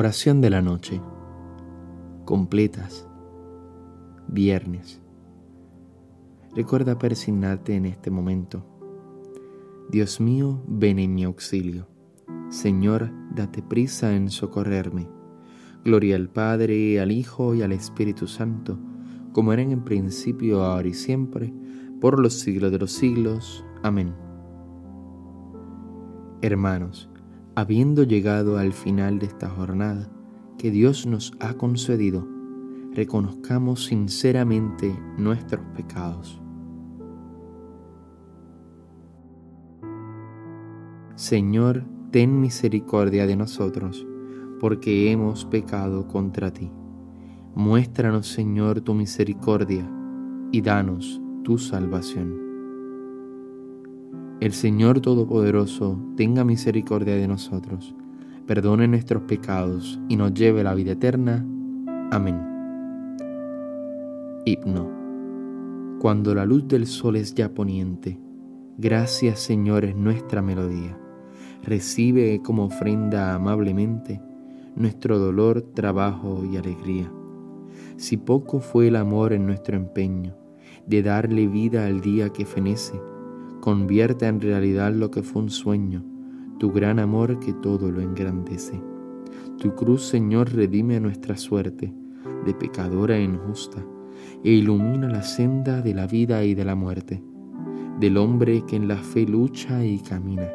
Oración de la noche. Completas. Viernes. Recuerda persignarte en este momento. Dios mío, ven en mi auxilio. Señor, date prisa en socorrerme. Gloria al Padre, al Hijo y al Espíritu Santo, como era en principio, ahora y siempre, por los siglos de los siglos. Amén. Hermanos, habiendo llegado al final de esta jornada que Dios nos ha concedido, reconozcamos sinceramente nuestros pecados. Señor, ten misericordia de nosotros, porque hemos pecado contra ti. Muéstranos, Señor, tu misericordia y danos tu salvación. El Señor Todopoderoso tenga misericordia de nosotros, perdone nuestros pecados y nos lleve a la vida eterna. Amén. Himno. Cuando la luz del sol es ya poniente, gracias Señor es nuestra melodía. Recibe como ofrenda amablemente nuestro dolor, trabajo y alegría. Si poco fue el amor en nuestro empeño de darle vida al día que fenece, Convierte en realidad lo que fue un sueño, tu gran amor que todo lo engrandece. Tu cruz, Señor, redime nuestra suerte de pecadora e injusta e ilumina la senda de la vida y de la muerte, del hombre que en la fe lucha y camina.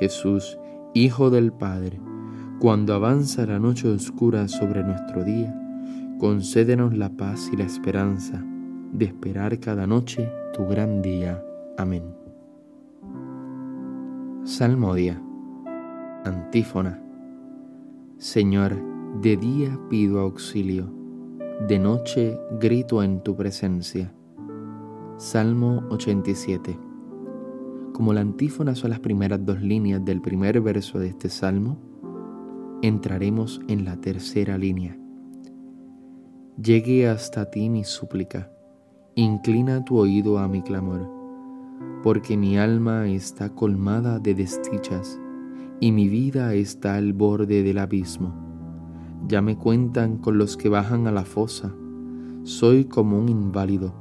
Jesús, Hijo del Padre, cuando avanza la noche oscura sobre nuestro día, concédenos la paz y la esperanza de esperar cada noche tu gran día. Amén. Salmodia. Antífona. Señor, de día pido auxilio, de noche grito en tu presencia. Salmo 87. Como la antífona son las primeras dos líneas del primer verso de este salmo, entraremos en la tercera línea. Llegue hasta ti mi súplica, inclina tu oído a mi clamor porque mi alma está colmada de desdichas y mi vida está al borde del abismo. Ya me cuentan con los que bajan a la fosa, soy como un inválido,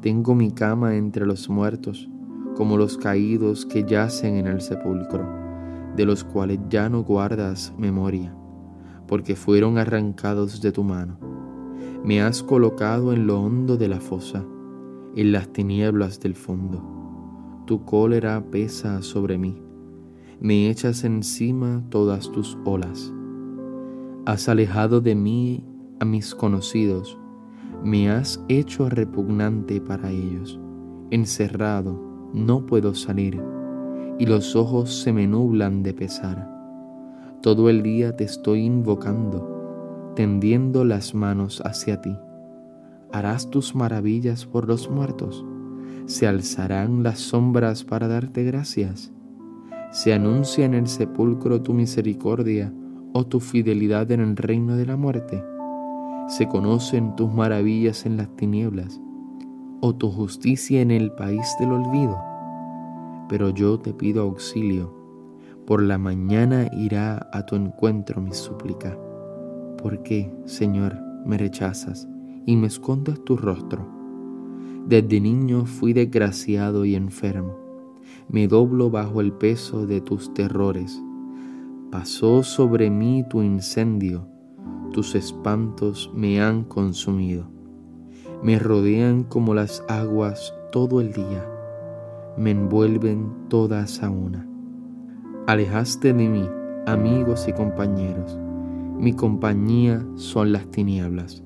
tengo mi cama entre los muertos, como los caídos que yacen en el sepulcro, de los cuales ya no guardas memoria, porque fueron arrancados de tu mano. Me has colocado en lo hondo de la fosa, en las tinieblas del fondo tu cólera pesa sobre mí, me echas encima todas tus olas. Has alejado de mí a mis conocidos, me has hecho repugnante para ellos. Encerrado, no puedo salir, y los ojos se me nublan de pesar. Todo el día te estoy invocando, tendiendo las manos hacia ti. ¿Harás tus maravillas por los muertos? Se alzarán las sombras para darte gracias. Se anuncia en el sepulcro tu misericordia o tu fidelidad en el reino de la muerte. Se conocen tus maravillas en las tinieblas o tu justicia en el país del olvido. Pero yo te pido auxilio. Por la mañana irá a tu encuentro mi súplica. ¿Por qué, Señor, me rechazas y me escondes tu rostro? Desde niño fui desgraciado y enfermo. Me doblo bajo el peso de tus terrores. Pasó sobre mí tu incendio, tus espantos me han consumido. Me rodean como las aguas todo el día. me envuelven todas a una. Alejaste de mí, amigos y compañeros, mi compañía son las tinieblas.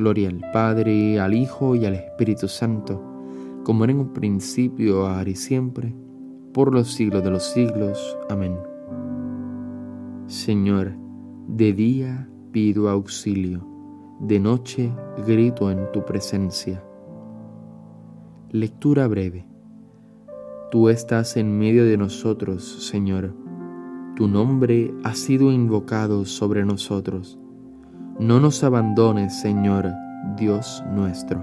Gloria al Padre, al Hijo y al Espíritu Santo, como era en un principio, ahora y siempre, por los siglos de los siglos. Amén. Señor, de día pido auxilio, de noche grito en tu presencia. Lectura breve. Tú estás en medio de nosotros, Señor. Tu nombre ha sido invocado sobre nosotros. No nos abandones, Señor, Dios nuestro.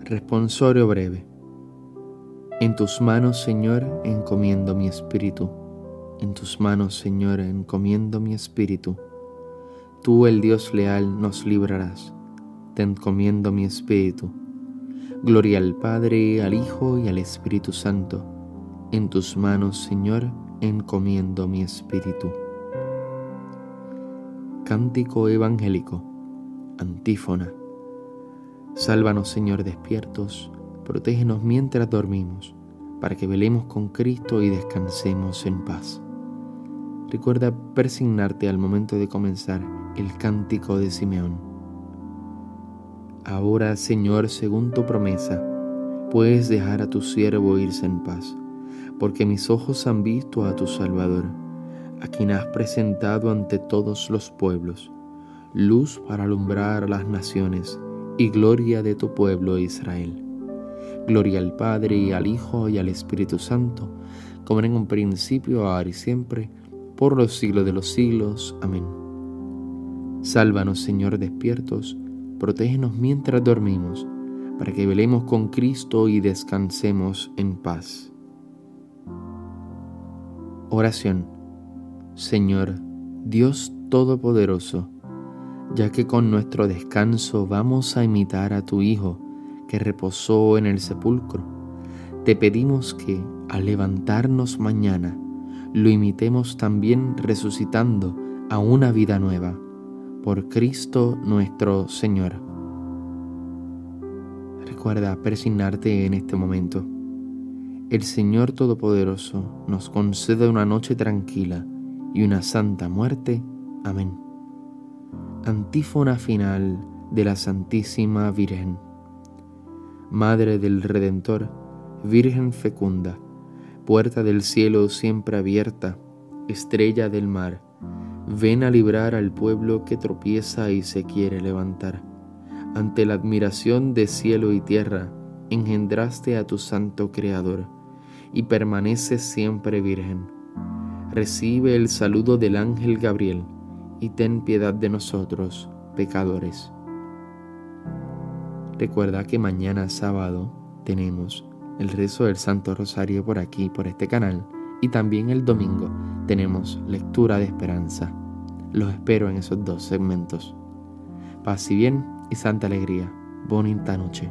Responsorio breve. En tus manos, Señor, encomiendo mi espíritu. En tus manos, Señor, encomiendo mi espíritu. Tú, el Dios leal, nos librarás. Te encomiendo mi espíritu. Gloria al Padre, al Hijo y al Espíritu Santo. En tus manos, Señor, encomiendo mi espíritu. Cántico evangélico. Antífona. Sálvanos, Señor, despiertos, protégenos mientras dormimos, para que velemos con Cristo y descansemos en paz. Recuerda persignarte al momento de comenzar el cántico de Simeón. Ahora, Señor, según tu promesa, puedes dejar a tu siervo irse en paz, porque mis ojos han visto a tu Salvador, a quien has presentado ante todos los pueblos, luz para alumbrar a las naciones y gloria de tu pueblo Israel. Gloria al Padre y al Hijo y al Espíritu Santo, como en un principio, ahora y siempre, por los siglos de los siglos. Amén. Sálvanos, Señor, despiertos, protégenos mientras dormimos, para que velemos con Cristo y descansemos en paz. Oración. Señor, Dios Todopoderoso, ya que con nuestro descanso vamos a imitar a tu Hijo, que reposó en el sepulcro, te pedimos que, al levantarnos mañana, lo imitemos también resucitando a una vida nueva, por Cristo nuestro Señor. Recuerda persignarte en este momento. El Señor Todopoderoso nos concede una noche tranquila y una santa muerte. Amén. Antífona final de la Santísima Virgen. Madre del Redentor, Virgen fecunda, puerta del cielo siempre abierta, estrella del mar, ven a librar al pueblo que tropieza y se quiere levantar. Ante la admiración de cielo y tierra, engendraste a tu santo Creador, y permaneces siempre virgen. Recibe el saludo del ángel Gabriel, y ten piedad de nosotros, pecadores. Recuerda que mañana sábado tenemos el rezo del Santo Rosario por aquí, por este canal. Y también el domingo tenemos lectura de esperanza. Los espero en esos dos segmentos. Paz y bien y santa alegría. Bonita noche.